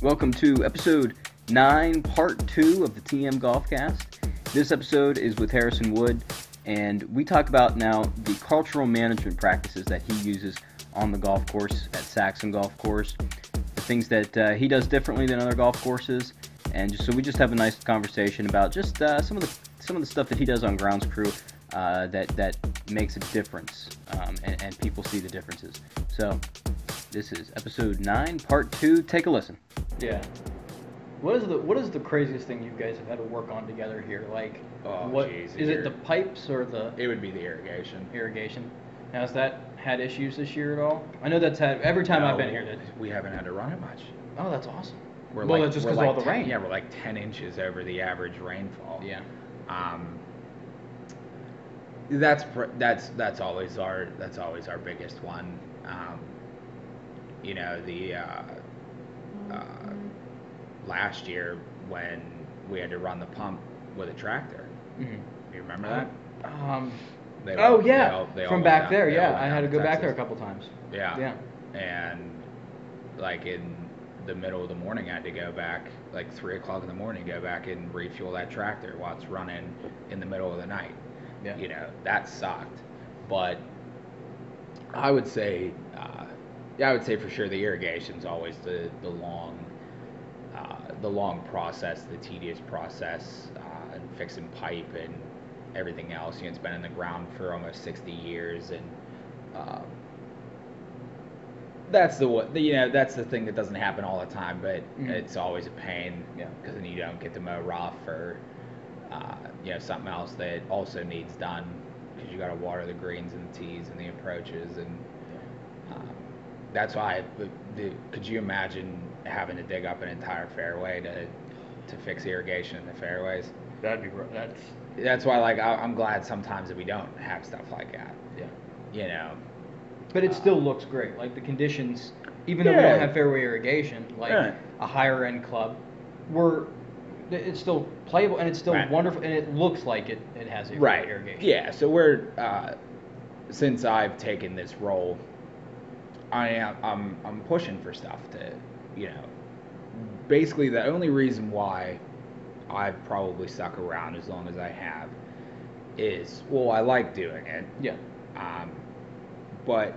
Welcome to episode 9, part 2 of the TM Golfcast. This episode is with Harrison Wood, and we talk about now the cultural management practices that he uses on the golf course at Saxon Golf Course, the things that uh, he does differently than other golf courses, and just, so we just have a nice conversation about just uh, some of the some of the stuff that he does on grounds crew uh, that that makes a difference, um, and, and people see the differences. So this is episode nine, part two. Take a listen. Yeah. What is the what is the craziest thing you guys have had to work on together here? Like, Oh, what geez, is it? The pipes or the It would be the irrigation. irrigation? Has that had issues this year at all? I know that's had every time I've been here. We haven't had to run it much. oh, that's awesome. We're well, like, that's just because like all the 10 rain. Yeah, we're like 10 inches over the average rainfall. Yeah. Um, that's that's that's always our that's always our biggest one. Um, you know the uh, uh, last year when we had to run the pump with a tractor. hmm You remember that? Um. They oh all- they yeah, all- they from back down- there. Yeah, I had to go back there a couple times. Yeah. Yeah. And like in the middle of the morning, I had to go back, like three o'clock in the morning, go back and refuel that tractor while it's running in the middle of the night. Yeah. You know, that sucked. But I would say, uh, I would say for sure the irrigation is always the, the long, uh, the long process, the tedious process, uh, and fixing pipe and everything else. You know, it's been in the ground for almost 60 years, and um, that's the what you know. That's the thing that doesn't happen all the time, but Mhm. it's always a pain. Yeah. Because then you don't get to mow rough or uh, you know something else that also needs done because you got to water the greens and the tees and the approaches and that's why. The, the, could you imagine having to dig up an entire fairway to to fix irrigation in the fairways? That'd be that's That's why, like, I, I'm glad sometimes that we don't have stuff like that. yeah. You know, But it still looks great. Like the conditions, even though we don't have fairway irrigation, like Right. a higher end club, we're it's still playable and it's still Right. wonderful and it looks like it, it has fairway right? irrigation. Yeah. So we're uh, since I've taken this role, I am I'm I'm pushing for stuff to, you know, basically the only reason why I've probably stuck around as long as I have is well I like doing it. Yeah. Um, but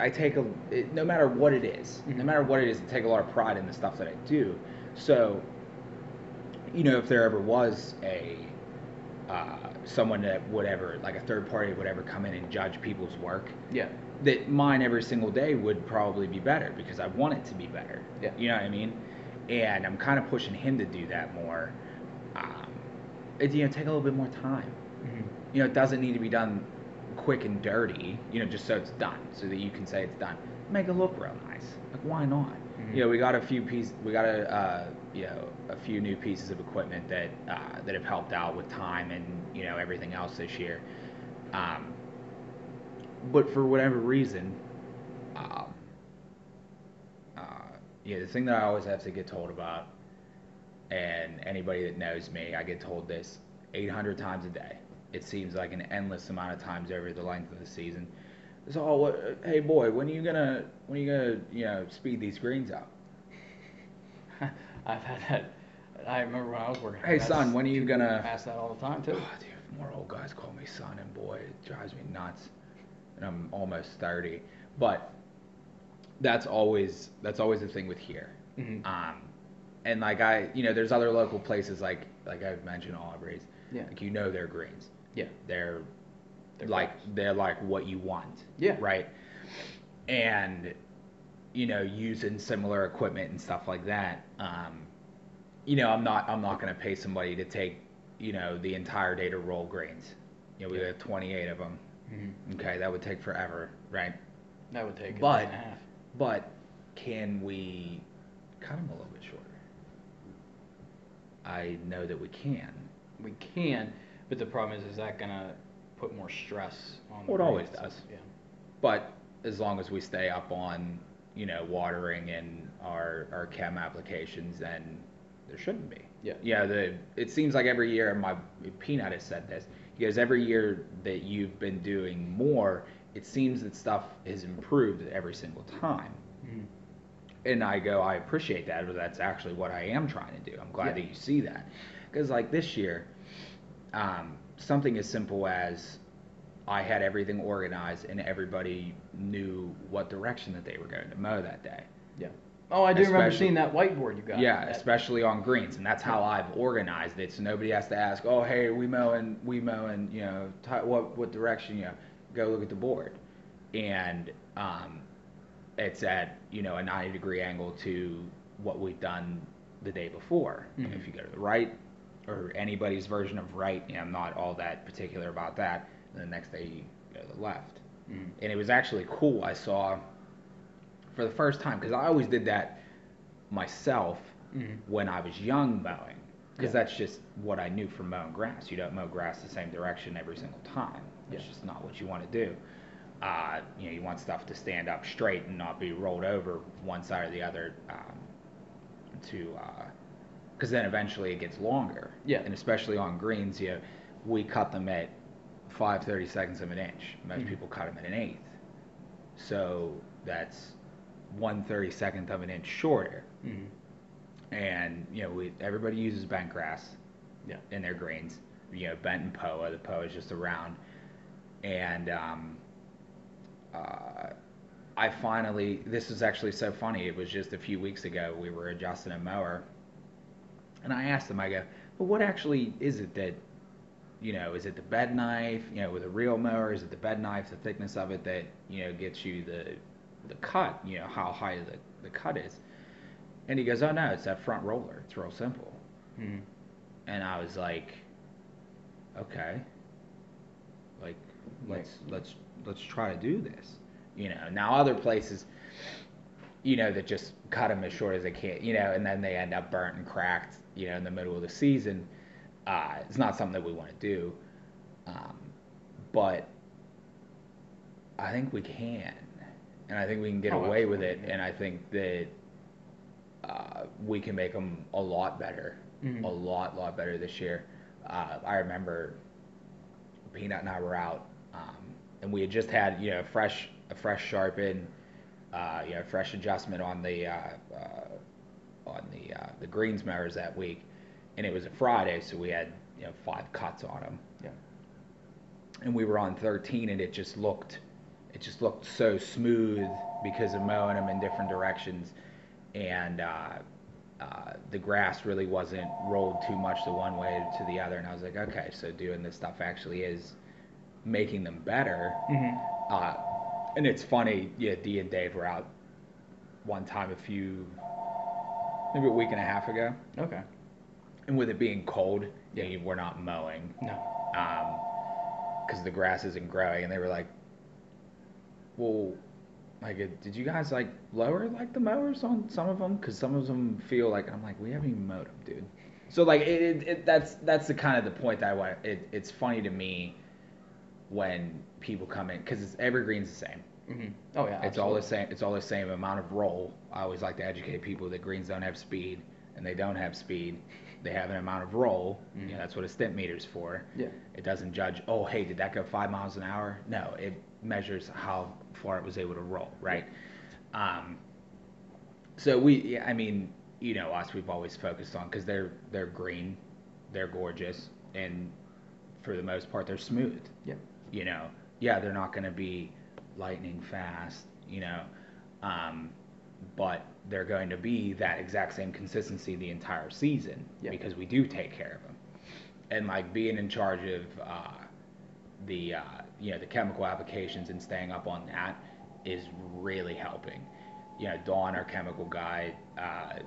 I take a it, no matter what it is, no Mhm. matter what it is, I take a lot of pride in the stuff that I do. So, you know, if there ever was a uh, someone that would ever like a third party would ever come in and judge people's work, Yeah. That mine every single day would probably be better because I want it to be better. Yeah. You know what I mean? And I'm kind of pushing him to do that more. Um, it you know take a little bit more time hmm you know, it doesn't need to be done quick and dirty, you know, just so it's done, so that you can say it's done. Make it look real nice. Like, why not? Mhm. You know, we got a few pieces, we got a, uh, you know, a few new pieces of equipment that uh, that have helped out with time and you know everything else this year. Um, but for whatever reason, um, uh, yeah, the thing that I always have to get told about, and anybody that knows me, I get told this 800 times a day. It seems like an endless amount of times over the length of the season. It's all, what, hey boy, when are you gonna, when are you gonna, you know, speed these greens up? I've had that. I remember when I was working. Hey son, when are you gonna? ask that all the time Oh, too. dude, more old guys call me son, and boy, it drives me nuts. And I'm almost 30, but that's always that's always the thing with here. Mhm. Um, and like I, you know, there's other local places like like I've mentioned Aubrey's. Yeah. Like you know their greens. Yeah. They're, They're like they're like what you want. Yeah. Right. And you know, using similar equipment and stuff like that. Um, you know, I'm not I'm not gonna pay somebody to take you know the entire day to roll greens. You know, we Yeah. have 28 of them. Mhm. Okay, that would take forever, right? That would take But- day and a half. But can we cut them a little bit shorter? I know that we can. We can, but the problem is, is that gonna put more stress on? the Well, it always does. Yeah. But as long as we stay up on, you know, watering and our our chem applications, then there shouldn't be. Yeah. Yeah. The it seems like every year, and my Peanut has said this. Goes every year that you've been doing more, it seems that stuff has improved every single time. Mhm. and I go, I appreciate that, but that's actually what I am trying to do. I'm glad Yeah. that you see that, because like this year, um, something as simple as I had everything organized and everybody knew what direction that they were going to mow that day. Yeah. Oh, I do remember Especially- seeing that whiteboard you got. Yeah, That- especially on greens, and that's how I've organized it. So nobody has to ask, "Oh, hey, we mowing, we mowing, you know, ti what what direction?" You know, go look at the board, and um, it's at you know a 90 degree angle to what we've done the day before. Mhm. If you go to the right, or anybody's version of right, you know, I'm not all that particular about that. And the next day you go to the left Mhm. and it was actually cool. I saw for the first time because I always did that myself Mhm. when I was young mowing because Yeah. that's just what I knew from mowing grass. You don't mow grass the same direction every single time. It's Yeah. just not what you want to do. Uh, you know, you want stuff to stand up straight and not be rolled over one side or the other um, to because then eventually it gets longer. Yeah. And especially on greens, you know, we cut them at five thirty seconds of an inch. Most Mhm. people cut them at an eighth. So that's one thirty second of an inch shorter. Mhm. And you know, we everybody uses bent grass Yeah. in their greens. You know, bent and POA. The POA is just a round. And um, uh, I finally, this is actually so funny. It was just a few weeks ago. We were adjusting a mower, and I asked him. I go, "But what actually is it that, you know, is it the bed knife? You know, with a reel mower, is it the bed knife, the thickness of it that you know gets you the the cut? You know, how high the the cut is?" And he goes, "Oh no, it's that front roller. It's real simple." Mhm. and I was like, okay, like let's let's let's try to do this, you know. Now other places, you know, that just cut them as short as they can, you know, and then they end up burnt and cracked, you know, in the middle of the season. Uh, it's not something that we want to do, um, but I think we can, and I think we can get Oh, away with it, yeah. and I think that uh, we can make them a lot better, Mhm. a lot, lot better this year. Uh, I remember Peanut and I were out, um, and we had just had you know a fresh a fresh sharpen, uh, you know, fresh adjustment on the uh, uh, on the uh, the greens mowers that week, and it was a Friday, so we had you know five cuts on them, Yeah. and we were on 13, and it just looked it just looked so smooth because of mowing them in different directions, and uh, uh, the grass really wasn't rolled too much the one way to the other, and I was like, okay, so doing this stuff actually is making them better. Mhm. Uh, and it's funny, yeah, Dee and Dave were out one time a few, maybe a week and a half ago, Okay. and with it being cold, yeah, you we're not mowing No. because the grass isn't growing, and they were like, "Well, like, uh, did you guys like lower like the mowers on some of them? Because some of them feel like I'm like, we haven't even mowed them, dude." So like, it, it, it that's that's the kind of the point that I want. It, it's funny to me when people come in because it's evergreen's the same. Mhm. Oh yeah. It's all the same. It's all the same amount of roll. I always like to educate people that greens don't have speed, and they don't have speed. They have an amount of roll. Mhm. You know, that's what a Stimpmeter's for. Yeah. It doesn't judge. Oh, hey, did that go five miles an hour? No, it measures how far it was able to roll. Right. Um. So we, yeah, I mean, you know, us, we've always focused on because they're they're green, they're gorgeous, and for the most part, they're smooth Yeah. you know, yeah, they're not going to be lightning fast, you know, um, but they're going to be that exact same consistency the entire season Yeah. because we do take care of them. And like being in charge of uh, the uh, you know the chemical applications and staying up on that is really helping. You know, Don, our chemical guy, uh,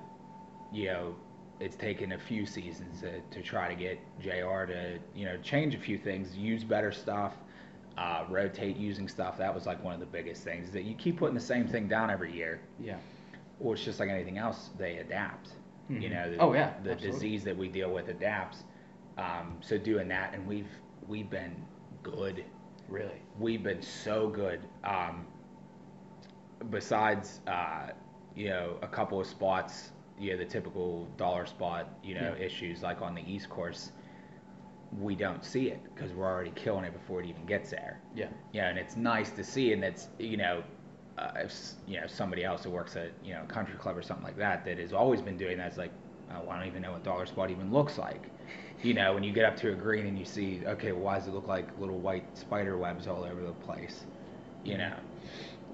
you know, it's taken a few seasons to, to try to get JR to, you know, change a few things, use better stuff, uh, rotate using stuff. That was like one of the biggest things is that you keep putting the same thing down every year, Yeah. or it's just like anything else, they adapt. You Mhm. know, the, Oh, yeah, the absolutely. disease that we deal with adapts. Um, so doing that, and we've we've been good Really. we've been so good. Um, besides, uh, you know, a couple of spots, you know, the typical dollar spot, you know, Yeah. issues like on the East Course, we don't see it because we're already killing it before it even gets there. Yeah. Yeah, and it's nice to see, and it's you know, uh, if you know somebody else who works at you know a country club or something like that that has always been doing that is like, oh, I don't even know what dollar spot even looks like. You know, when you get up to a green and you see, okay, well, why does it look like little white spider webs all over the place? You know,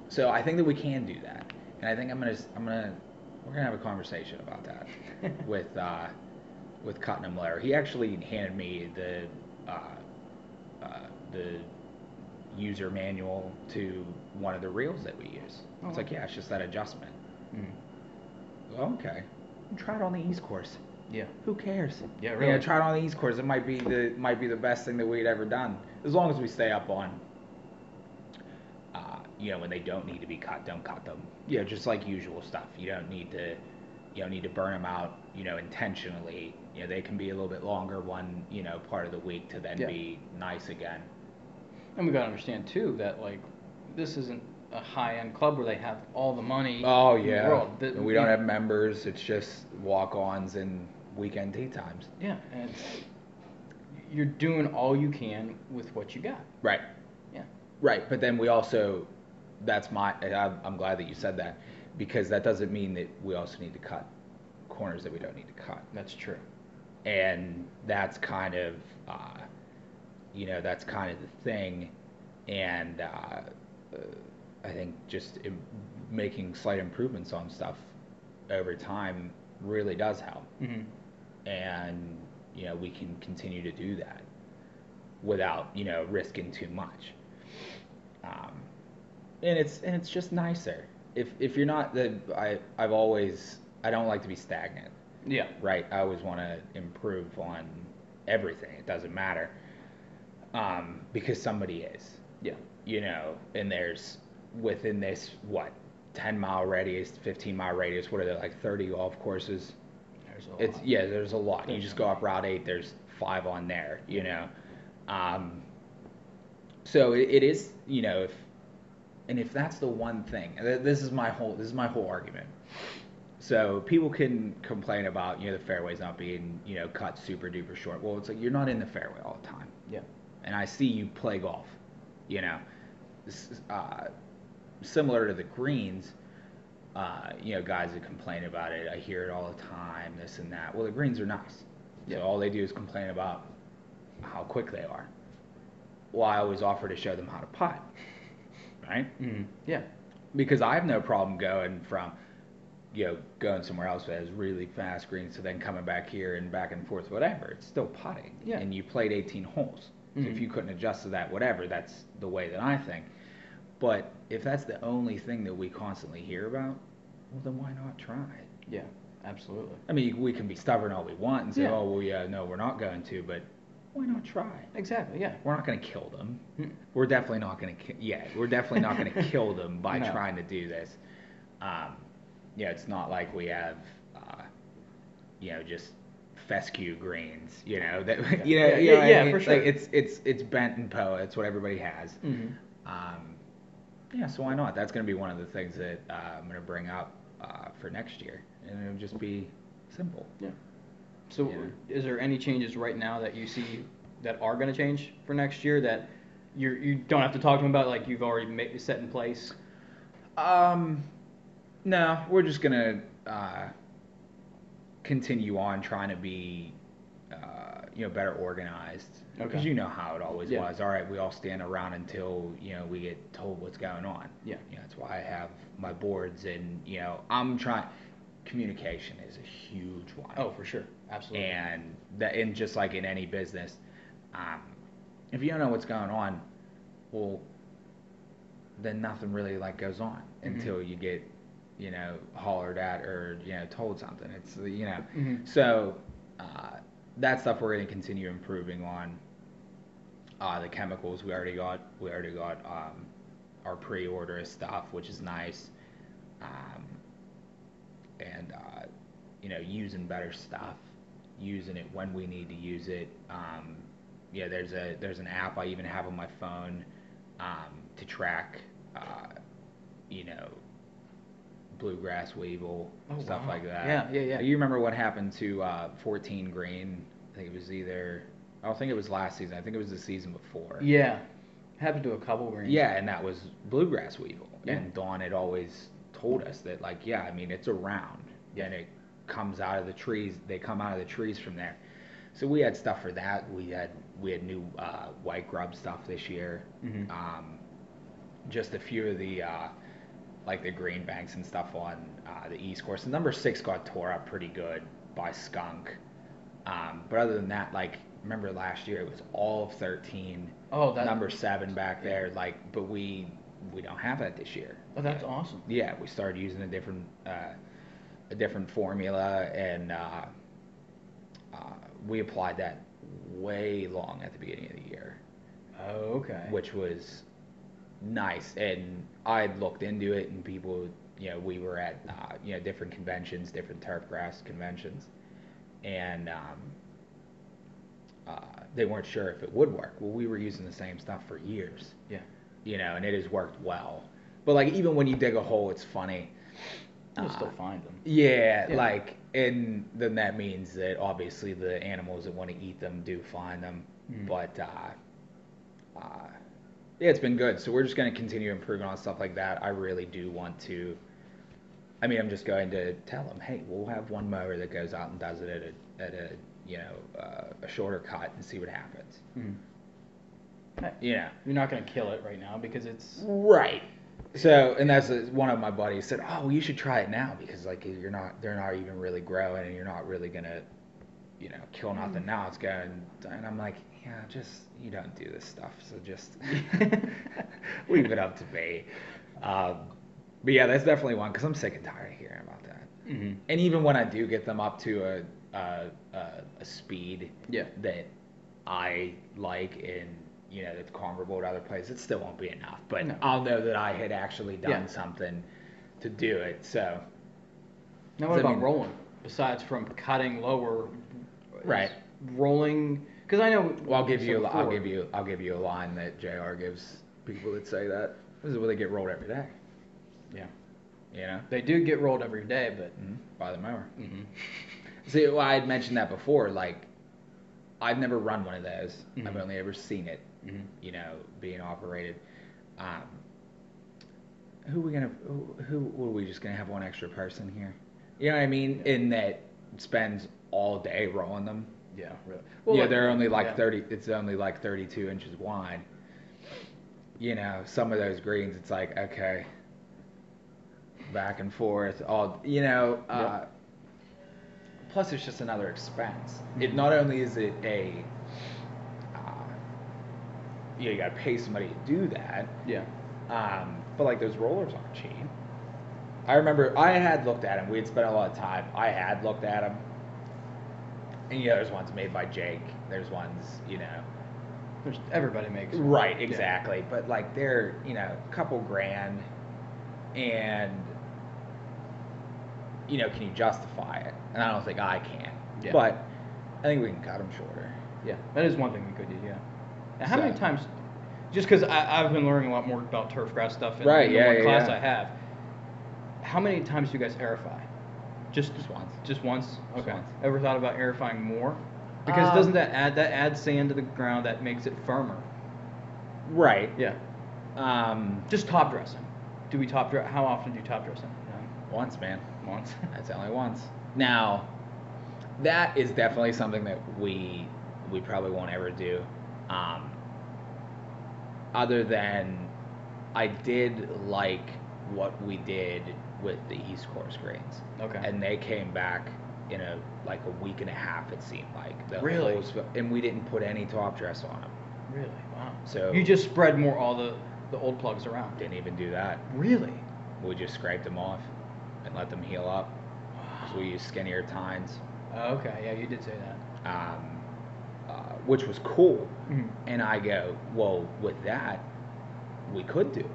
so I think that we can do that, and I think I'm gonna I'm gonna we're gonna have a conversation about that with uh, with Cotton and Blair. He actually handed me the uh, uh, the user manual to one of the reels that we use. Oh, it's like, yeah, it's just that adjustment. Mm. Well, okay. Try it on the East Course. Yeah. Who cares? Yeah, You really. know, try it on the East Course. It might be the might be the best thing that we'd ever done. As long as we stay up on. Uh, you know, when they don't need to be cut, don't cut them. You know, just like usual stuff. You don't need to. You don't need to burn them out. You know, intentionally. You know, they can be a little bit longer one. You know, part of the week to then Yeah. be nice again. And we gotta understand too that like this isn't a high-end club where they have all the money. Oh in the yeah. world. The- we don't have members. It's just walk-ons and weekend tee times. Yeah, and you're doing all you can with what you got. Right. Yeah. Right, but then we also, that's my, I'm, glad that you said that, because that doesn't mean that we also need to cut corners that we don't need to cut. That's true. And that's kind of, uh, you know, that's kind of the thing. And uh, I think just im- making slight improvements on stuff over time really does help. Mm-hmm. And, you know, we can continue to do that without, you know, risking too much. Um, and it's and it's just nicer. If if you're not the I I've always I don't like to be stagnant, Yeah. right? I always want to improve on everything. It doesn't matter. Um, because somebody is, Yeah. you know, and there's within this what 10 mile radius, 15 mile radius, what are there like 30 golf courses? There's a It's lot. yeah, there's a lot. You just go up. Route Eight. There's five on there. You know, um, so it, it is. You know, if and if that's the one thing, this is my whole this is my whole argument. So people can complain about you know the fairways not being you know cut super duper short. Well, it's like you're not in the fairway all the time, Yeah. and I see you play golf. You know, uh, similar to the greens uh, you know, guys that complain about it. I hear it all the time, this and that. Well, the greens are nice. Yeah. So all they do is complain about how quick they are. Well, I always offer to show them how to putt, right? Mm-hmm. Yeah. Because I have no problem going from, you know, going somewhere else that has really fast greens to then coming back here and back and forth, whatever. It's still putting. Yeah. And you played 18 holes. So if Mhm. you couldn't adjust to that, whatever, that's the way that I think. But if that's the only thing that we constantly hear about, well, then why not try? Yeah. Absolutely. I mean, we can be stubborn all we want and say, Yeah. oh, well, yeah, no, we're not going to, but why not try? Exactly. Yeah. We're not going to kill them. Mm. We're definitely not going to, ki- yeah, we're definitely not going to kill them by No. trying to do this. Um, yeah, it's not like we have, uh, you know, just fescue greens, you know, that, you know, Yeah, you know yeah, what I yeah, mean? for Like, sure. it's, it's, it's bent and poe. It's what everybody has. Mm-hmm. Um, yeah, so why not? That's going to be one of the things that uh, I'm going to bring up uh, for next year, and it'll just be simple. Yeah. So, is there any changes right now that you see that are going to change for next year that you're, you don't have to talk to them about, like you've already set in place? Um, no, we're just gonna uh, continue on trying to be, uh, you know, better organized. Okay. Because you know how it always Yeah. was. All right, we all stand around until you know we get told what's going on. Yeah. You know, that's why I have my boards, and you know, I'm trying. Communication is a huge one. Oh, for sure. Absolutely. And that, and just like in any business, um, if you don't know what's going on, well, then nothing really like goes on Mhm. until you get, you know, hollered at or you know told something. It's you know, Mhm. so uh, that stuff we're going to continue improving on. Uh, the chemicals we already got, we already got um, our pre-order stuff, which is nice. Um, and uh, you know using better stuff, using it when we need to use it. Um, yeah, there's a there's an app I even have on my phone um, to track, uh, you know, bluegrass weevil Oh, stuff wow. like that. Yeah, yeah, yeah. You remember what happened to uh, 14 Green? I think it was either. I don't think it was last season. I think it was the season before. Yeah. Happened to a couple greens. Yeah, and that was bluegrass weevil. Yeah. and Don had always told us that like yeah, I mean it's around round and it comes out of the trees. They come out of the trees from there. So we had stuff for that. We had we had new uh, white grub stuff this year. Mhm. Um, just a few of the uh, like the green banks and stuff on uh, the east course. The number six got tore up pretty good by skunk. Um, but other than that, like remember last year it was all of thirteen. Oh, that- number seven back there. Like, but we we don't have that this year. Oh, that's awesome. Yeah, we started using a different uh, a different formula, and uh, uh, we applied that way long at the beginning of the year, Oh, okay. which was nice. And I looked into it, and people, you know, we were at uh, you know different conventions, different turf grass conventions, and um, uh, they weren't sure if it would work. Well, we were using the same stuff for years Yeah. you know, and it has worked well. But like even when you dig a hole, it's funny. You'll Uh, still find them. Yeah, Yeah. like, and then that means that obviously the animals that want to eat them do find them. Mhm. But uh, uh, yeah, it's been good. So we're just going to continue improving on stuff like that. I really do want to. I mean, I'm just going to tell them, hey, we'll have one mower that goes out and does it at a, at a you know uh, a shorter cut and see what happens. Mm-hmm. Uh, you know. You're not gonna kill it right now because it's. Right. So, and that's one of my buddies said, "Oh, you should try it now because like you're not, they're not even really growing, and you're not really gonna, you know, kill nothing mm-hmm. now. It's going." And I'm like, "Yeah, just you don't do this stuff, so just leave it up to me." Um, but yeah, that's definitely one because I'm sick and tired of hearing about that. Mhm. And even when I do get them up to a a, a, a speed Yeah. that I like and you know that's comparable to other places, it still won't be enough. But No. I'll know that I had actually done Yeah. something to do it. So Now what I about mean- rolling? Besides from cutting lower, Right. Rolling, because I know. well, I'll give said you I'll give you I'll give you a line that Jr. gives people that say that. This is where they get rolled every day. Yeah, You know, they do get rolled every day, but. mm by the mower. Mhm. See, well, I had mentioned that before. Like, I've never run one of those. I've Mhm. only ever seen it. Mhm. you know, being operated. Um, who we gonna? Who, who were we just gonna have one extra person here? You know what I mean? In that spends all day rolling them. Yeah, really. yeah, like- they're only like yeah. thirty. It's only like thirty-two inches wide. You know, some of those greens, it's like okay, back and forth. All you know. Uh, Yep. Plus, it's just another expense. It Mhm. not only is it a uh, you, know, you got to pay somebody to do that. Yeah. Um, but like those rollers aren't cheap. I remember I had looked at them. We had spent a lot of time. I had looked at them. And yeah, there's ones made by Jake. There's ones, you know. There's, everybody makes. one. Right, Yeah. exactly. But like they're, you know, a couple grand, and you know, can you justify it? And I don't think I can. Yeah. But I think we can cut them shorter. Yeah, that is one thing we could do. Yeah. And how many times? Just because I've been learning a lot more about turf grass stuff in, Right, in the yeah, one yeah, class yeah. I have. How many times do you guys aerify? Just Just once. Just once. Just Okay. once. Ever thought about aerifying more? Because Um, doesn't that add that adds sand to the ground that makes it firmer? Right. Yeah. Um, Just top dressing. Do we top dress? How often do you top dressing? once, man. Once. That's only once. Now, that is definitely something that we we probably won't ever do. Um, other than I did like what we did with the East Course greens. Okay. And they came back in a like a week and a half. It seemed like the Really? holes- and we didn't put any top dress on them. Really? Wow. So- you just spread more all the the old plugs around. Didn't even do that. Really? We just scraped them off and let them heal up. So we used skinnier tines. Oh, okay. Yeah, you did say that. um, uh, which was cool. Mhm. And I go, well, with that, we could do them.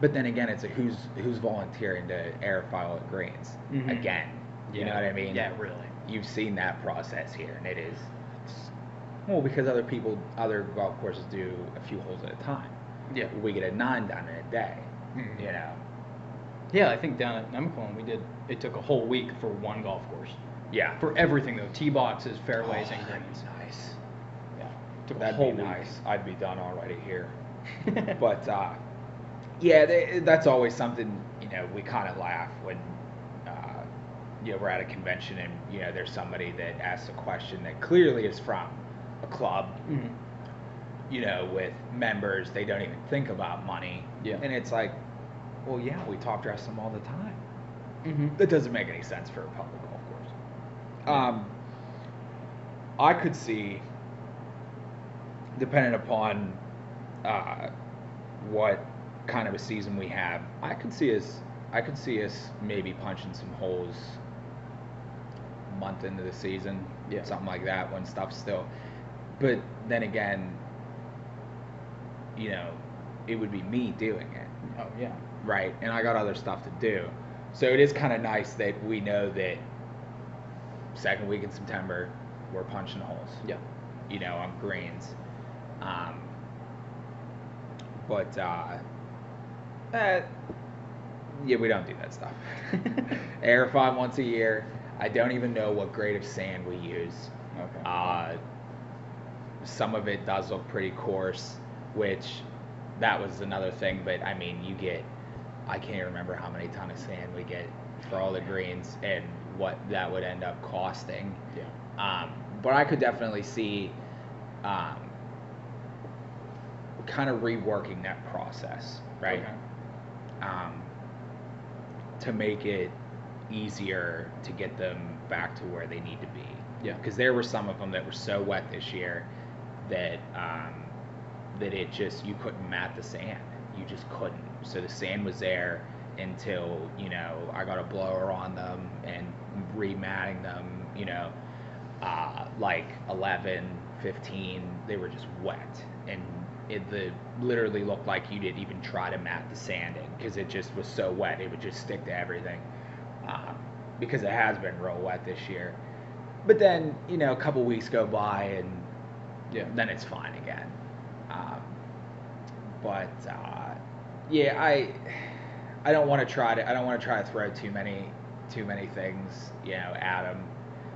But then again, it's a who's who's volunteering to aerify at greens Mhm. again. You know what I mean? Yeah, really. You've seen that process here, and it is. Well, because other people, other golf courses do a few holes at a time. Yeah. We get a nine done in a day. Mhm. You know. Yeah, I think down at Nemacolin we did. It took a whole week for one golf course. Yeah. For everything though, tee boxes, fairways, and Oh, that'd greens. nice. Yeah. Took That'd whole be week. nice. I'd be done already here. but uh, Yeah, they, that's always something you know we kind of laugh when uh, you know we're at a convention and you know there's somebody that asks a question that clearly is from a club. Mm-hmm. You know, with members, they don't even think about money. Yeah. And it's like, well, yeah, we top dress them all the time. Mm-hmm. That doesn't make any sense for a public golf course. Yeah. Um, I could see, depending upon uh, what kind of a season we have, I could see us. I could see us maybe punching some holes a month into the season, Yeah. something like that, when stuff's still. But then again, you know, it would be me doing it Oh yeah. right? And I got other stuff to do. So it is kind of nice that we know that second week in September we're punching holes, Yeah. you know, on greens. Um, but uh, uh, yeah, we don't do that stuff. Aerify once a year. I don't even know what grade of sand we use. Okay. Uh, some of it does look pretty coarse, which that was another thing. But I mean, you get I can't remember how many ton of sand we get for all the greens and what that would end up costing. yeah. Um, but I could definitely see um, kind of reworking that process, right? Okay. Um, to make it easier to get them back to where they need to be. Yeah. Because there were some of them that were so wet this year that um, that it just you couldn't mat the sand. You just couldn't. So the sand was there until you know I got a blower on them and rematting them. You know, like 11, 15, they were just wet. And it the literally looked like you didn't even try to mat the sanding because it just was so wet it would just stick to everything. Um, because it has been real wet this year. But then you know a couple weeks go by and Yeah. then it's fine again. Um, but uh, yeah I I don't want to try to I don't want to try to throw too many too many things you know at him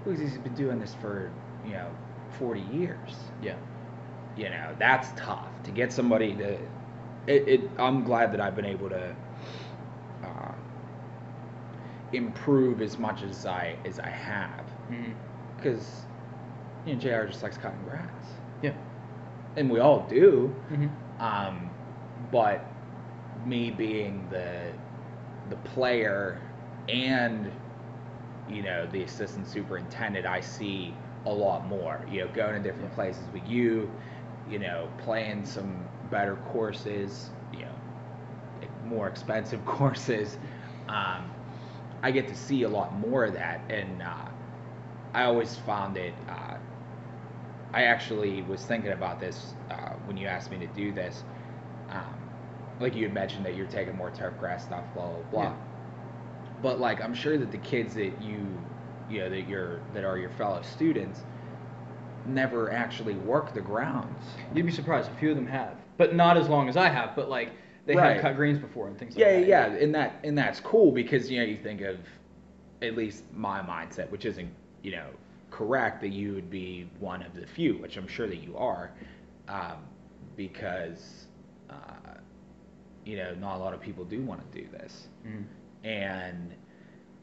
because he's been doing this for you know 40 years Yeah. you know that's tough to get somebody to it, it i'm glad that i've been able to uh, improve as much as i as i have Mm-hmm. because you know jr just likes cutting grass Yeah. and we all do Mm-hmm. um, but me being the the player and you know the assistant superintendent, I see a lot more. You know, going to different Yeah. places with you, you know, playing some better courses, you know, more expensive courses. Um, I get to see a lot more of that, and uh, I always found it. Uh, I actually was thinking about this uh, when you asked me to do this. Um, like you had mentioned that you're taking more turf grass stuff, blah blah blah. Yeah. But like I'm sure that the kids that you, you know, that you're that are your fellow students, never actually work the grounds. You'd be surprised. A few of them have, but not as long as I have. But like they Right. have cut greens before and things Yeah, like that. yeah, yeah, and that and that's cool because you know you think of at least my mindset, which isn't you know correct that you would be one of the few, which I'm sure that you are, um, because uh, you know not a lot of people do want to do this, Mhm. and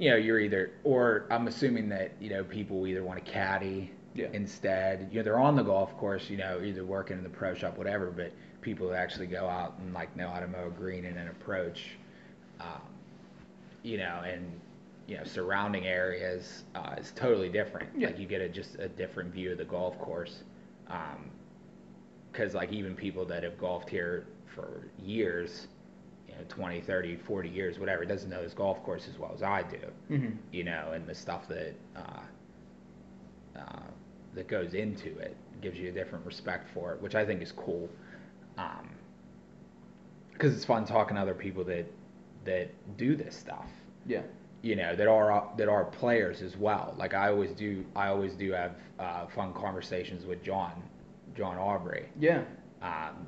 you know you're either or I'm assuming that you know people either want to caddy Yeah. instead. You know they're on the golf course, you know either working in the pro shop, whatever, but people that actually go out and like know how to mow a green and an approach, um, you know, and you know surrounding areas uh, is totally different. Yeah. Like you get a just a different view of the golf course. because like even people that have golfed here for years 20 30 40 years whatever doesn't know this golf course as well as i do Mhm. you know and the stuff that uh, uh, that goes into it gives you a different respect for it which i think is cool because it's fun talking to other people that that do this stuff Yeah. you know that are that are players as well. Like I always do, I always do have uh, fun conversations with John, John Aubrey. Yeah. Um,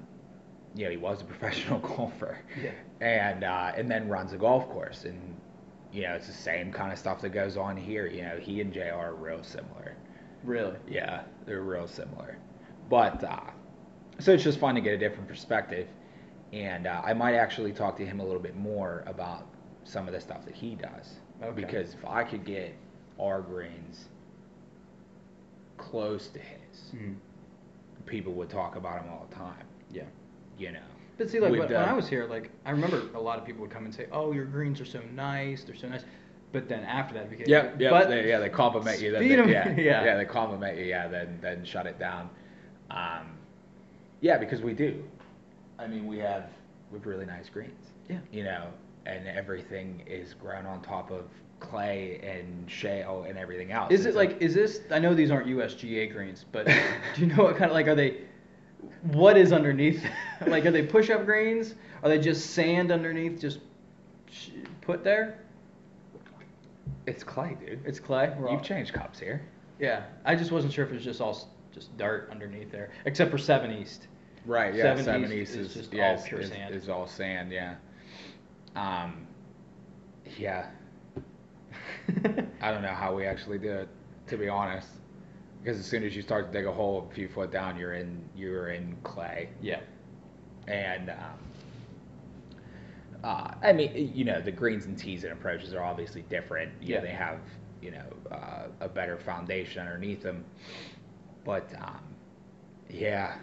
you know, he was a professional golfer, Yeah. and uh, and then runs a golf course, and you know it's the same kind of stuff that goes on here. You know, he and Jr. are real similar. Really. Yeah, they're real similar. But uh, so it's just fun to get a different perspective. and uh, I might actually talk to him a little bit more about some of the stuff that he does. Okay. Because if I could get our greens close to his, Mhm. people would talk about him all the time. Yeah. You know. But see, like when, when uh, I was here, like I remember a lot of people would come and say, "Oh, your greens are so nice. They're so nice." But then after that, became Yep, yep. But they, yeah, they compliment you. Then they, yeah, yeah. yeah, they compliment you. Yeah, then then shut it down. Um, yeah, because we do. I mean, we have we have really nice greens. Yeah. You know, and everything is grown on top of clay and shale and everything else. Is it It's like is this? I know these aren't USGA greens, but do you know what kind of like are they? What is underneath? like are they push-up greens? Are they just sand underneath, just put there? it's clay, dude. It's clay. We're You've changed cups here. Yeah, I just wasn't sure if it was just all just dirt underneath there, except for Seven East. Right. Yeah. 70s Seventies is is, just yeah, all pure is- sand. Is all sand. Yeah. Um. Yeah. I don't know how we actually do it, to be honest. Because as soon as you start to dig a hole a few foot down, you're in you're in clay, yeah. and um, uh, I mean, you know, the greens and tees and approaches are obviously different. You know, Yeah. they have you know uh, a better foundation underneath them, but um, yeah,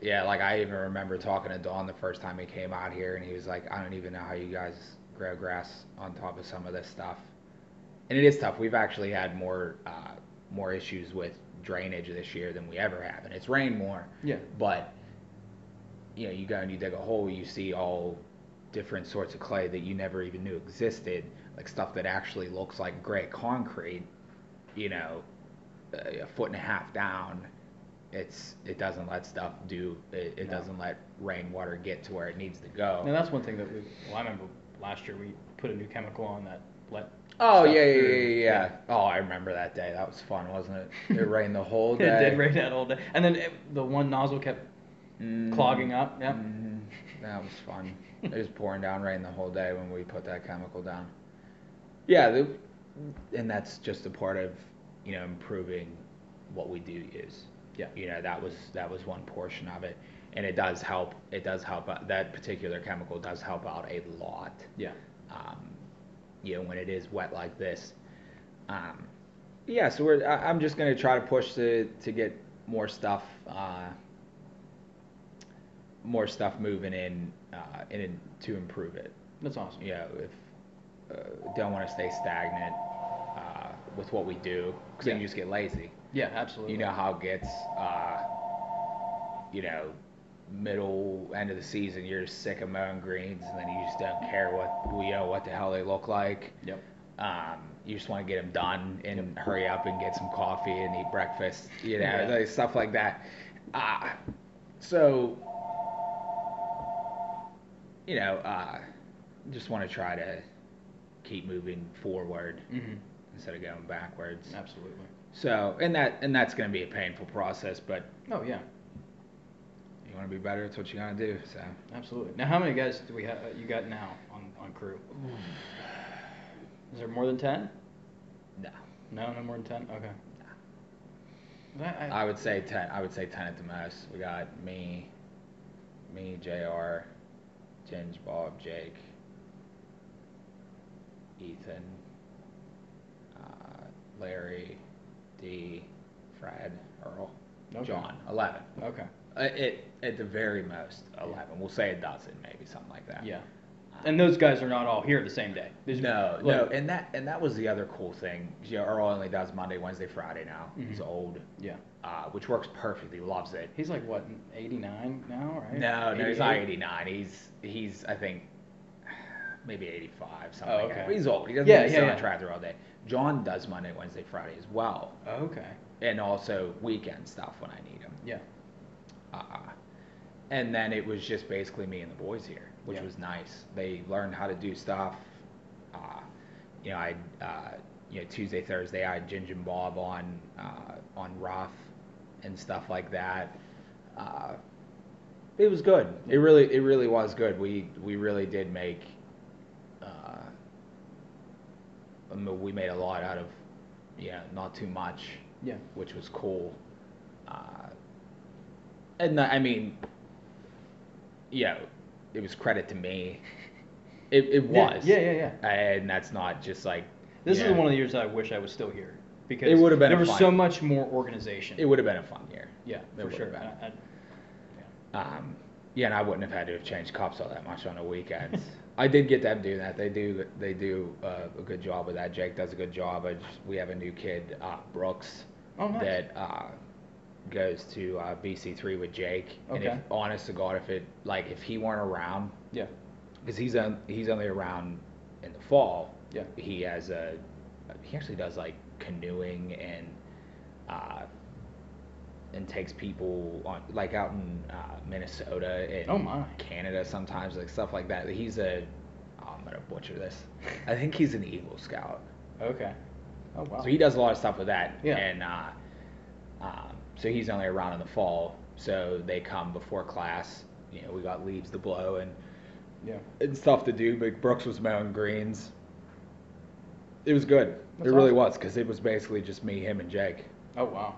yeah. Like I even remember talking to Don the first time he came out here, and he was like, "I don't even know how you guys grow grass on top of some of this stuff." And it is tough. We've actually had more uh, more issues with drainage this year than we ever have, and it's rained more. Yeah. But you know, you go and you dig a hole, you see all different sorts of clay that you never even knew existed, like stuff that actually looks like gray concrete. You know, a a foot and a half down. It's it doesn't let stuff do. It, it No. doesn't let rainwater get to where it needs to go. And that's one thing that we. Well, I remember last year we put a new chemical on that let. Oh yeah, yeah, yeah, yeah, yeah. Oh, I remember that day. That was fun, wasn't it? It rained the whole day. it did rain that all day, and then it, the one nozzle kept Mm. clogging up. Yep. Mhm. That was fun. it was pouring down rain the whole day when we put that chemical down. Yeah, the, and that's just a part of you know improving what we do use. Yeah. You know that was that was one portion of it, and it does help. It does help. Out, that particular chemical does help out a lot. Yeah. Um, you when it is wet like this. Um, yeah, so we're. I, I'm just gonna try to push to to get more stuff. Uh, more stuff moving in, uh, in, to improve it. That's awesome. You know, if uh, don't want to stay stagnant uh, with what we do, because then you just get lazy. Yeah, absolutely. You know how it gets. Uh, you know, middle end of the season, you're sick of mowing greens, and then you just don't care what you know what the hell they look like. Yep. Um, you just want to get them done and hurry up and get some coffee and eat breakfast, you know, Yeah. like, stuff like that. Uh, so, you know, uh, just want to try to keep moving forward hmm instead of going backwards. Absolutely. So, and that and that's going to be a painful process, but Oh yeah, you want to be better. It's what you got to do. So, absolutely. Now, how many guys do we have? You got now on on crew? Is there more than ten? no, No, no more than ten. Okay. I, I would say ten. I would say ten at the most. We got me, me, Jr., Ginge, Bob, Jake, Ethan, uh, Larry, D, Fred, Earl, Okay. John. Eleven. okay. Uh, it at the very most eleven. We'll say a dozen, maybe something like that. Yeah. And those guys are not all here the same day. There's- No, look, no, and that and that was the other cool thing. You know, Earl only does Monday, Wednesday, Friday now. He's Mhm. old, Yeah. uh, which works perfectly. Loves it. He's like what, 89 now, right? No, no, he's not 89. He's he's I think maybe 85, something Oh, like that. okay. But he's old. He doesn't Yeah, yeah, sit yeah, on a tractor all day. John does Monday, Wednesday, Friday as well, Oh, okay. and also weekend stuff when I need him. Yeah. Uh, and then it was just basically me and the boys here, which Yeah. was nice. They learned how to do stuff. Uh, you know, I uh, you know Tuesday, Thursday, I had Ginger and Bob on uh, on rough and stuff like that. Uh, it was good. It really it really was good. We we really did make. Uh, I mean, we made a lot out of, yeah, not too much Yeah. which was cool. Uh, and I mean, yeah, it was credit to me. It, it Yeah, was. yeah, yeah, yeah. And that's not just like. This you is one of the years I wish I was still here because It would've been there was fun- so much more organization. It would have been a fun year. yeah, It for sure. I- I- Um, yeah, and I wouldn't have had to have changed cups all that much on the weekends. I did get them doing that. They do they do uh, a good job with that. Jake does a good job. I just, we have a new kid, uh, Brooks, Oh, nice. that uh, goes to uh, BC three with Jake. And if honest to God, if it like if he weren't around, yeah. because he's on, he's only around in the fall. Yeah. He has a he actually does like canoeing and uh, and takes people on like out in uh, Minnesota and Oh, my. Canada sometimes like stuff like that. He's a oh, I'm gonna butcher this. I think he's an Eagle Scout. Okay. Oh wow. So he does a lot of stuff with that. Yeah. And uh, um, so he's only around in the fall. So they come before class. You know, we got leaves to blow and yeah. and stuff to do. But Brooks was mowing greens. It was good. That's it really awesome. was because it was basically just me, him, and Jake, Oh wow.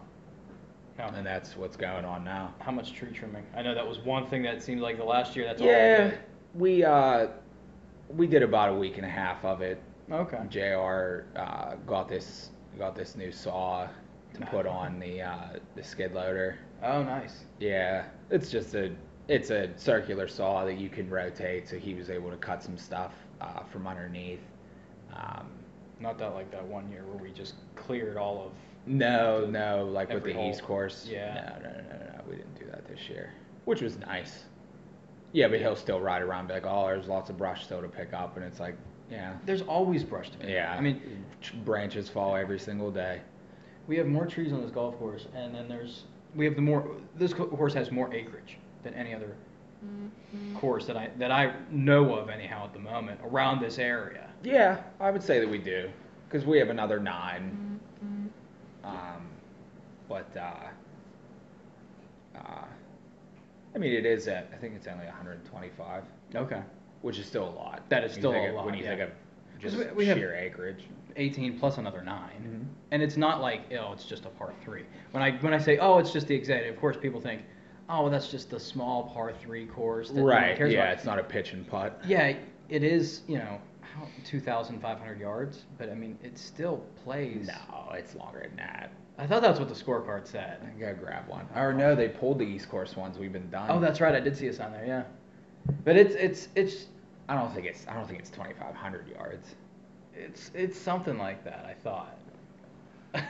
Now, and that's what's going on now. how much tree trimming? I know that was one thing that seemed like the last year. That's all. yeah, we uh, we did about a week and a half of it. Okay. Jr. Uh, got this got this new saw to put on the uh, the skid loader. Oh nice. Yeah, it's just a it's a circular saw that you can rotate. So he was able to cut some stuff uh, from underneath. Um, Not that like that one year where we just cleared all of. no, The- no, like with the hole. East Course. Yeah. No, no, no, no, no, we didn't do that this year, which was nice. Yeah, but he'll still ride around and be like, oh, there's lots of brush still to pick up, and it's like, yeah, There's always brush to pick. yeah. I mean, branches fall every single day. We have more trees on this golf course, and then there's we have the more. This course has more acreage than any other course that I that I know of anyhow at the moment around this area. Yeah, I would say that we do, because we have another nine. Um, but uh, uh, I mean, it is at I think it's only 125, Okay. which is still a lot. That is still think a of- lot, when you yeah. think of 'Cause just we- we have- sheer acreage. 18 plus another 9 Mhm. and it's not like oh it's just a par three when i when i say oh it's just the executive of course people think oh well, that's just the small par three course that Right. cares Yeah, about. it's not a pitch and putt. yeah it is you know 2500 yards but i mean it still plays No, it's longer than that. i thought that's what the scorecard said I gotta grab one. Or no, they pulled the East Course ones. We've been done. oh that's right i did see a sign there yeah but it's it's it's I don't think it's. I don't think it's 2,500 yards. it's it's something like that i thought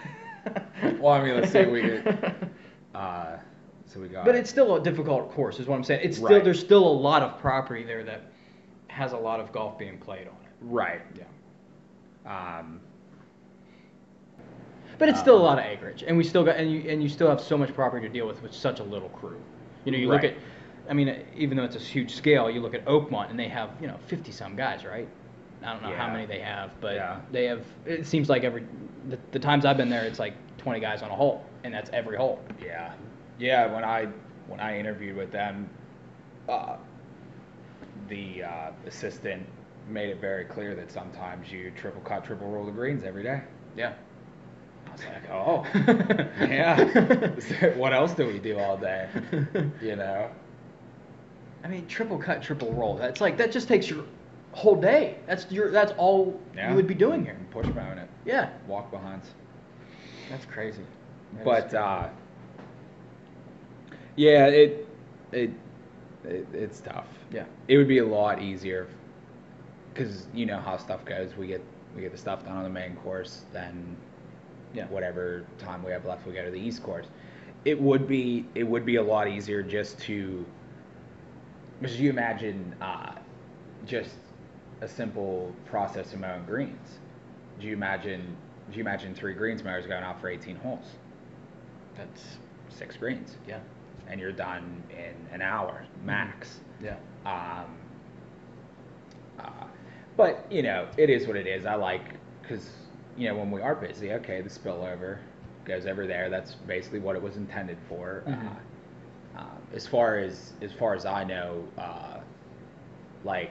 Well, I mean, let's say we get. Uh, so we got. But it's still a difficult course, is what I'm saying. It's still Right. there's still a lot of property there that has a lot of golf being played on it. right. Yeah. Um, But it's still a Um, lot of acreage, and we still got and you and you still have so much property to deal with with such a little crew. You know, you look at, I mean, even though it's a huge scale, you look at Oakmont and they have you know 50 some guys, right? I don't know how many they have, but Yeah. they have. It seems like every the, the times I've been there, it's like 20 guys on a hole, and that's every hole. Yeah, yeah. When I when I interviewed with them, uh, the uh, assistant made it very clear that sometimes you triple cut, triple roll the greens every day. Yeah. I was like, oh, yeah. What else do we do all day? You know? I mean, triple cut, triple roll. That's like that just takes your whole day. That's your that's all Yeah. you would be doing here. Push mount it, Yeah. walk behinds. That's crazy. That But crazy. uh, yeah, it, it it it's tough. yeah. It would be a lot easier because you know how stuff goes. We get we get the stuff done on the main course, then Yeah. whatever time we have left, we go to the east course. It would be it would be a lot easier just to because you imagine uh, just a simple process of mowing greens. Do you imagine do you imagine three greens mowers going out for 18 holes, That's six greens, yeah. and you're done in an hour max. Yeah. Um, uh, but you know, it is what it is. I like because you know when we are busy, okay, the spillover goes over there. That's basically what it was intended for. Mhm. Uh, um, as far as as far as I know, uh, like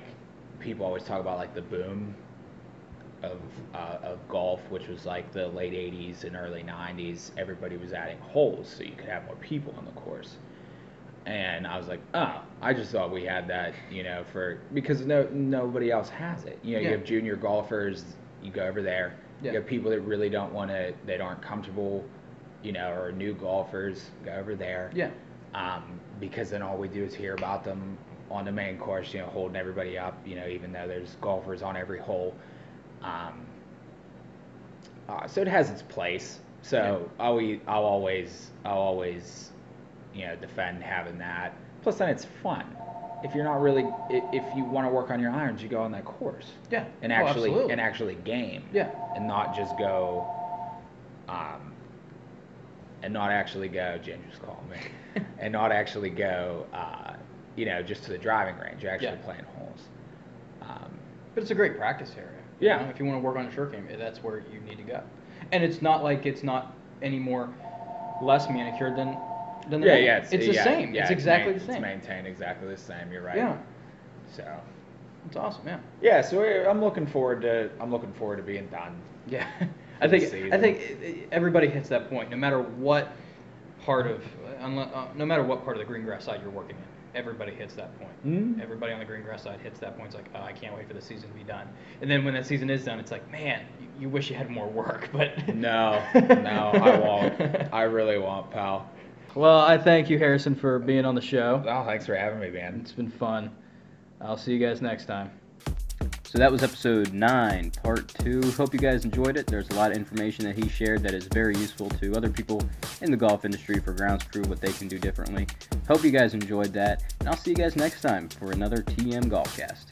people always talk about like the boom of uh, of golf, which was like the late '80s and early '90s. Everybody was adding holes so you could have more people on the course. and I was like, oh, I just thought we had that, you know, for because no nobody else has it. You know, Yeah. you have junior golfers, you go over there. Yeah. You have people that really don't want to, that aren't comfortable, you know, or new golfers go over there. Yeah. Um, because then all we do is hear about them on the main course, you know, holding everybody up, you know, even though there's golfers on every hole. Um, uh, so it has its place. So I'll, e- I'll always, I'll always, you know, defend having that. Plus, then it's fun. If you're not really, if you want to work on your irons, you go on that course Yeah. and Oh, actually absolutely. and actually game. Yeah. And not just go, um, and not actually go. Jen just called me, and not actually go, uh, you know, just to the driving range. You're actually Yeah. playing holes. Um, But it's a great practice area. you Yeah. know, if you want to work on a short game, that's where you need to go. And it's not like it's not any more less manicured than than the yeah, main. yeah, It's, the yeah, same. yeah, it's exactly main- the same. It's maintained exactly the same. You're right. Yeah. So. It's awesome. Yeah. Yeah, so I'm looking forward to I'm looking forward to being done. Yeah. I think I season. think i- i- everybody hits that point, no matter what part of, uh, no matter what part of the green grass side you're working in. Everybody hits that point. Mhm. Everybody on the green grass side hits that point. It's like, oh, I can't wait for the season to be done. And then when that season is done, it's like, man, you, you wish you had more work, but No, no, I won't. I really won't, pal. Well, I thank you, Harrison, for being on the show. Oh, thanks for having me, man. It's been fun. I'll see you guys next time. So that was episode 9, part 2. Hope you guys enjoyed it. There's a lot of information that he shared that is very useful to other people in the golf industry for grounds crew, what they can do differently. Hope you guys enjoyed that, and I'll see you guys next time for another TM Golfcast.